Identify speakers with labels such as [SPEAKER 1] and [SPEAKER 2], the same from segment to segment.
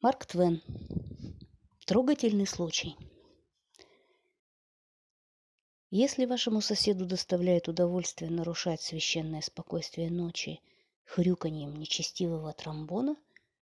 [SPEAKER 1] Марк Твен. Трогательный случай. Если вашему соседу доставляет удовольствие нарушать священное спокойствие ночи хрюканьем нечестивого тромбона,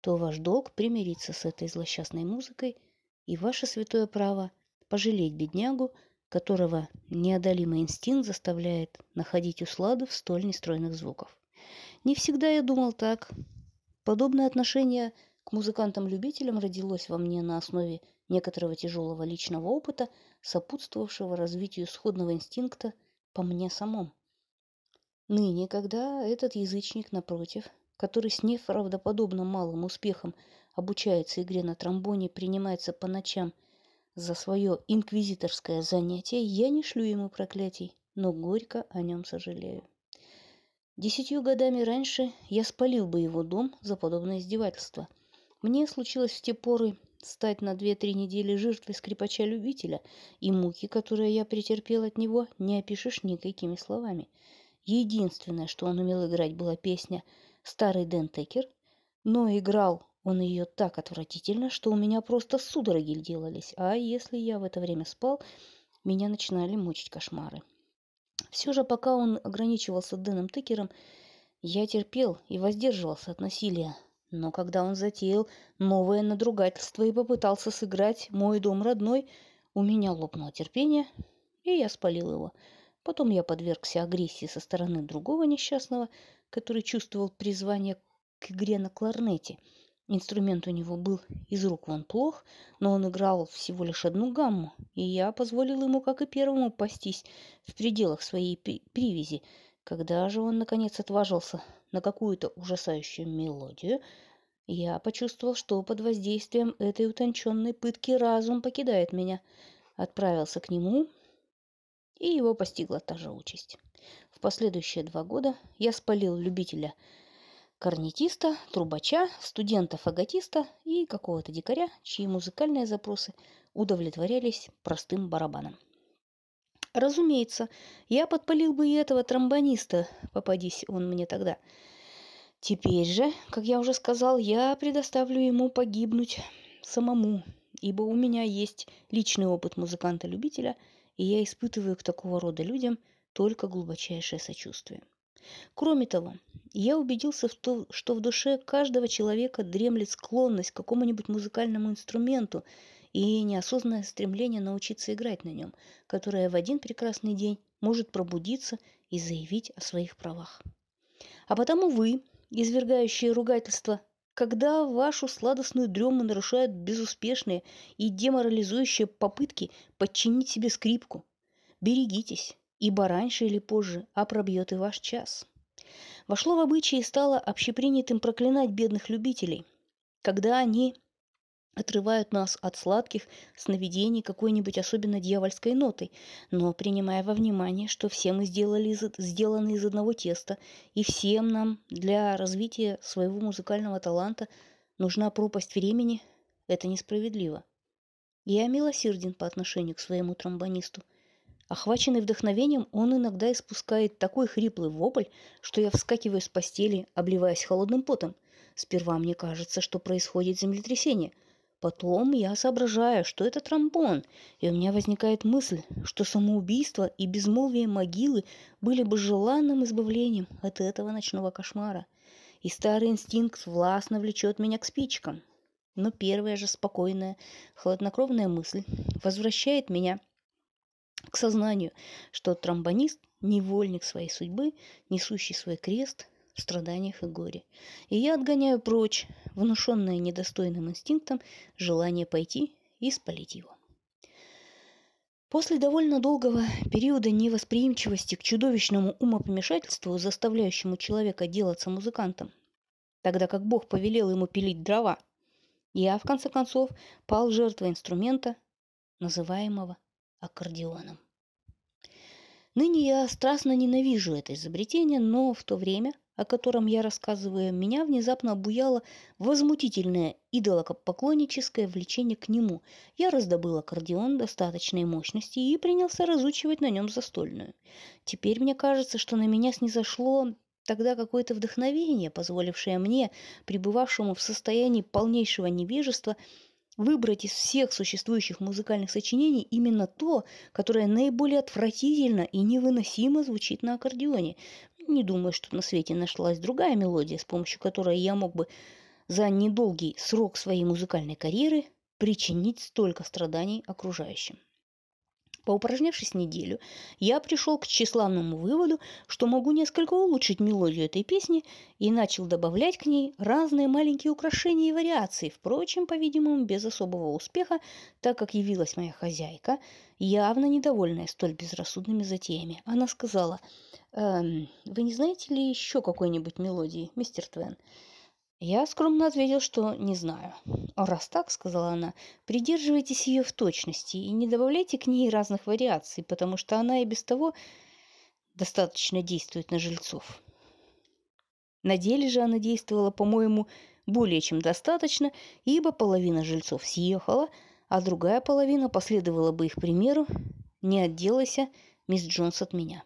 [SPEAKER 1] то ваш долг примириться с этой злосчастной музыкой и ваше святое право пожалеть беднягу, которого неодолимый инстинкт заставляет находить услады в столь нестройных звуков. Не всегда я думал так. Подобное отношение к музыкантам-любителям родилось во мне на основе некоторого тяжелого личного опыта, сопутствовавшего развитию сходного инстинкта по мне самом. Ныне, когда этот язычник, напротив, который с неправдоподобно малым успехом обучается игре на тромбоне, принимается по ночам за свое инквизиторское занятие, я не шлю ему проклятий, но горько о нем сожалею. Десятью годами раньше я спалил бы его дом за подобное издевательство. Мне случилось в те поры стать на две-три недели жертвой скрипача-любителя, и муки, которые я претерпел от него, не опишешь никакими словами. Единственное, что он умел играть, была песня «Старый Дэн Текер», но играл он ее так отвратительно, что у меня просто судороги делались, а если я в это время спал, меня начинали мучить кошмары. Все же, пока он ограничивался Дэном Текером, я терпел и воздерживался от насилия. Но когда он затеял новое надругательство и попытался сыграть «Мой дом родной», у меня лопнуло терпение, и я спалил его. Потом я подвергся агрессии со стороны другого несчастного, который чувствовал призвание к игре на кларнете. Инструмент у него был из рук вон плох, но он играл всего лишь одну гамму, и я позволил ему, как и первому, пастись в пределах своей привязи. Когда же он, наконец, отважился на какую-то ужасающую мелодию, я почувствовал, что под воздействием этой утонченной пытки разум покидает меня. Отправился к нему, и его постигла та же участь. В последующие два года я спалил любителя корнетиста, трубача, студента-фаготиста и какого-то дикаря, чьи музыкальные запросы удовлетворялись простым барабаном. Разумеется, я подпалил бы и этого тромбониста, попадись он мне тогда. Теперь же, как я уже сказал, я предоставлю ему погибнуть самому, ибо у меня есть личный опыт музыканта-любителя, и я испытываю к такого рода людям только глубочайшее сочувствие. Кроме того, я убедился в том, что в душе каждого человека дремлет склонность к какому-нибудь музыкальному инструменту и неосознанное стремление научиться играть на нем, которое в один прекрасный день может пробудиться и заявить о своих правах. А потому вы, извергающие ругательства, когда вашу сладостную дрему нарушают безуспешные и деморализующие попытки подчинить себе скрипку, берегитесь, ибо раньше или позже опробьет и ваш час. Вошло в обычаи и стало общепринятым проклинать бедных любителей, когда они отрывают нас от сладких сновидений какой-нибудь особенно дьявольской нотой, но принимая во внимание, что все мы сделали из, сделаны из одного теста, и всем нам для развития своего музыкального таланта нужна пропасть времени, это несправедливо. Я милосерден по отношению к своему тромбонисту. Охваченный вдохновением, он иногда испускает такой хриплый вопль, что я вскакиваю с постели, обливаясь холодным потом. Сперва мне кажется, что происходит землетрясение. Потом я соображаю, что это тромбон, и у меня возникает мысль, что самоубийство и безмолвие могилы были бы желанным избавлением от этого ночного кошмара. И старый инстинкт властно влечет меня к спичкам. Но первая же спокойная, хладнокровная мысль возвращает меня к сознанию, что тромбонист – невольник своей судьбы, несущий свой крест страданиях и горе. И я отгоняю прочь, внушенное недостойным инстинктом, желание пойти и спалить его. После довольно долгого периода невосприимчивости к чудовищному умопомешательству, заставляющему человека делаться музыкантом, тогда как Бог повелел ему пилить дрова, я, в конце концов, пал жертвой инструмента, называемого аккордеоном. Ныне я страстно ненавижу это изобретение, но в то время, о котором я рассказываю, меня внезапно обуяло возмутительное идолопоклонническое влечение к нему. Я раздобыл аккордеон достаточной мощности и принялся разучивать на нем застольную. Теперь мне кажется, что на меня снизошло Тогда какое-то вдохновение, позволившее мне, пребывавшему в состоянии полнейшего невежества, выбрать из всех существующих музыкальных сочинений именно то, которое наиболее отвратительно и невыносимо звучит на аккордеоне. Не думаю, что на свете нашлась другая мелодия, с помощью которой я мог бы за недолгий срок своей музыкальной карьеры причинить столько страданий окружающим. Поупражнявшись неделю, я пришел к тщеславному выводу, что могу несколько улучшить мелодию этой песни и начал добавлять к ней разные маленькие украшения и вариации, впрочем, по-видимому, без особого успеха, так как явилась моя хозяйка, явно недовольная столь безрассудными затеями. Она сказала, эм, «Вы не знаете ли еще какой-нибудь мелодии, мистер Твен?» Я скромно ответил, что не знаю. «Раз так, — сказала она, — придерживайтесь ее в точности и не добавляйте к ней разных вариаций, потому что она и без того достаточно действует на жильцов». На деле же она действовала, по-моему, более чем достаточно, ибо половина жильцов съехала, а другая половина последовала бы их примеру, не отделайся, мисс Джонс, от меня.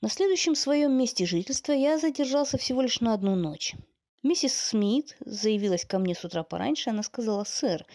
[SPEAKER 1] На следующем своем месте жительства я задержался всего лишь на одну ночь. Миссис Смит заявилась ко мне с утра пораньше. Она сказала, «Сэр,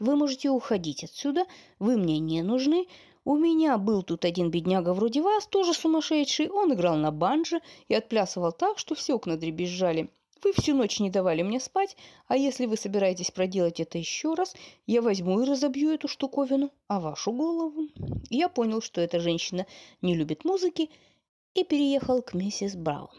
[SPEAKER 1] вы можете уходить отсюда, вы мне не нужны. У меня был тут один бедняга вроде вас, тоже сумасшедший. Он играл на банже и отплясывал так, что все окна дребезжали. Вы всю ночь не давали мне спать, а если вы собираетесь проделать это еще раз, я возьму и разобью эту штуковину, а вашу голову. Я понял, что эта женщина не любит музыки, и переехал к миссис Браун.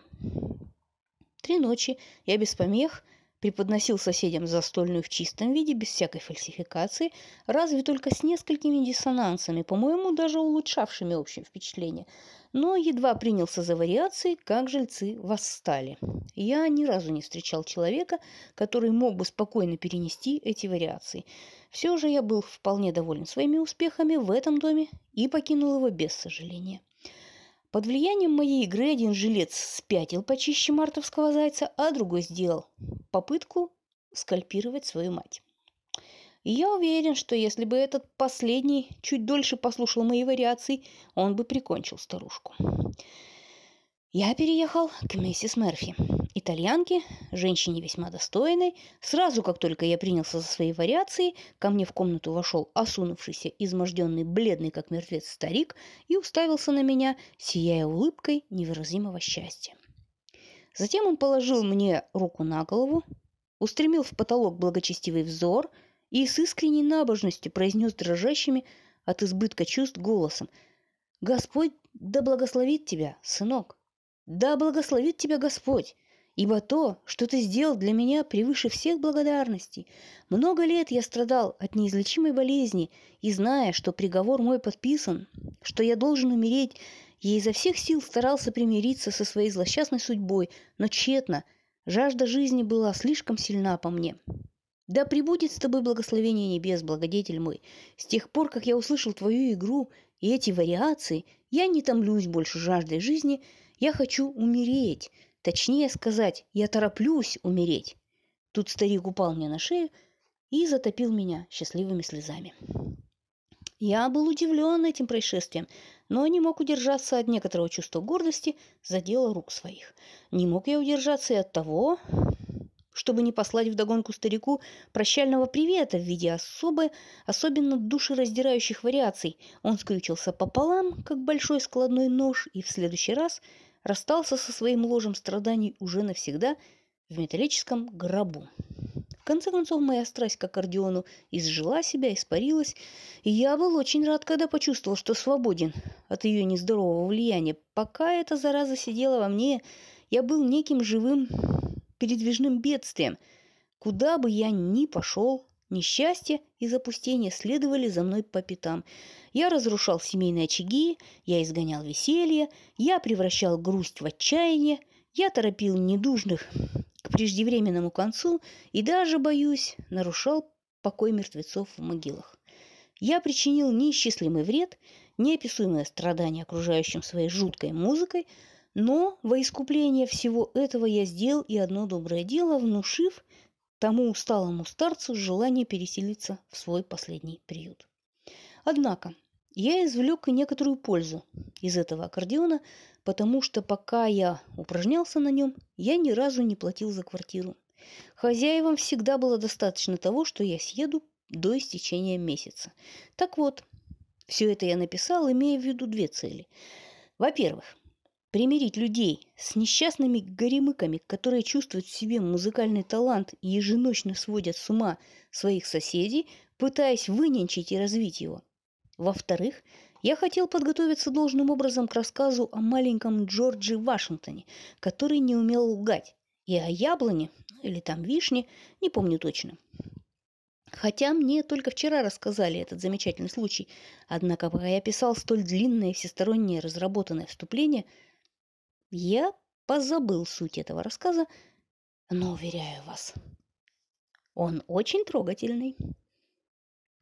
[SPEAKER 1] Три ночи я без помех преподносил соседям застольную в чистом виде, без всякой фальсификации, разве только с несколькими диссонансами, по-моему, даже улучшавшими общее впечатление. Но едва принялся за вариации, как жильцы восстали. Я ни разу не встречал человека, который мог бы спокойно перенести эти вариации. Все же я был вполне доволен своими успехами в этом доме и покинул его без сожаления. Под влиянием моей игры один жилец спятил почище мартовского зайца, а другой сделал попытку скальпировать свою мать. И я уверен, что если бы этот последний чуть дольше послушал мои вариации, он бы прикончил старушку. Я переехал к миссис Мерфи, итальянке, женщине весьма достойной. Сразу, как только я принялся за свои вариации, ко мне в комнату вошел осунувшийся, изможденный, бледный, как мертвец старик, и уставился на меня, сияя улыбкой невыразимого счастья. Затем он положил мне руку на голову, устремил в потолок благочестивый взор и с искренней набожностью произнес дрожащими от избытка чувств голосом «Господь да благословит тебя, сынок!» Да благословит тебя Господь, ибо то, что ты сделал для меня превыше всех благодарностей. Много лет я страдал от неизлечимой болезни, и зная, что приговор мой подписан, что я должен умереть, я изо всех сил старался примириться со своей злосчастной судьбой, но тщетно. Жажда жизни была слишком сильна по мне. Да пребудет с тобой благословение небес, благодетель мой. С тех пор, как я услышал твою игру и эти вариации, я не томлюсь больше жаждой жизни – я хочу умереть. Точнее сказать, я тороплюсь умереть. Тут старик упал мне на шею и затопил меня счастливыми слезами. Я был удивлен этим происшествием, но не мог удержаться от некоторого чувства гордости за дело рук своих. Не мог я удержаться и от того, чтобы не послать вдогонку старику прощального привета в виде особо, особенно душераздирающих вариаций. Он скрючился пополам, как большой складной нож, и в следующий раз расстался со своим ложем страданий уже навсегда в металлическом гробу. В конце концов, моя страсть к аккордеону изжила себя, испарилась, и я был очень рад, когда почувствовал, что свободен от ее нездорового влияния. Пока эта зараза сидела во мне, я был неким живым передвижным бедствием. Куда бы я ни пошел, Несчастье и запустение следовали за мной по пятам. Я разрушал семейные очаги, я изгонял веселье, я превращал грусть в отчаяние, я торопил недужных к преждевременному концу и даже, боюсь, нарушал покой мертвецов в могилах. Я причинил неисчислимый вред, неописуемое страдание окружающим своей жуткой музыкой, но во искупление всего этого я сделал и одно доброе дело, внушив тому усталому старцу желание переселиться в свой последний приют. Однако, я извлек и некоторую пользу из этого аккордеона, потому что пока я упражнялся на нем, я ни разу не платил за квартиру. Хозяевам всегда было достаточно того, что я съеду до истечения месяца. Так вот, все это я написал, имея в виду две цели. Во-первых, примирить людей с несчастными горемыками, которые чувствуют в себе музыкальный талант и еженочно сводят с ума своих соседей, пытаясь выненчить и развить его. Во-вторых, я хотел подготовиться должным образом к рассказу о маленьком Джорджи Вашингтоне, который не умел лгать, и о яблоне, или там вишне, не помню точно. Хотя мне только вчера рассказали этот замечательный случай, однако пока я писал столь длинное всестороннее разработанное вступление, я позабыл суть этого рассказа, но, уверяю вас, он очень трогательный.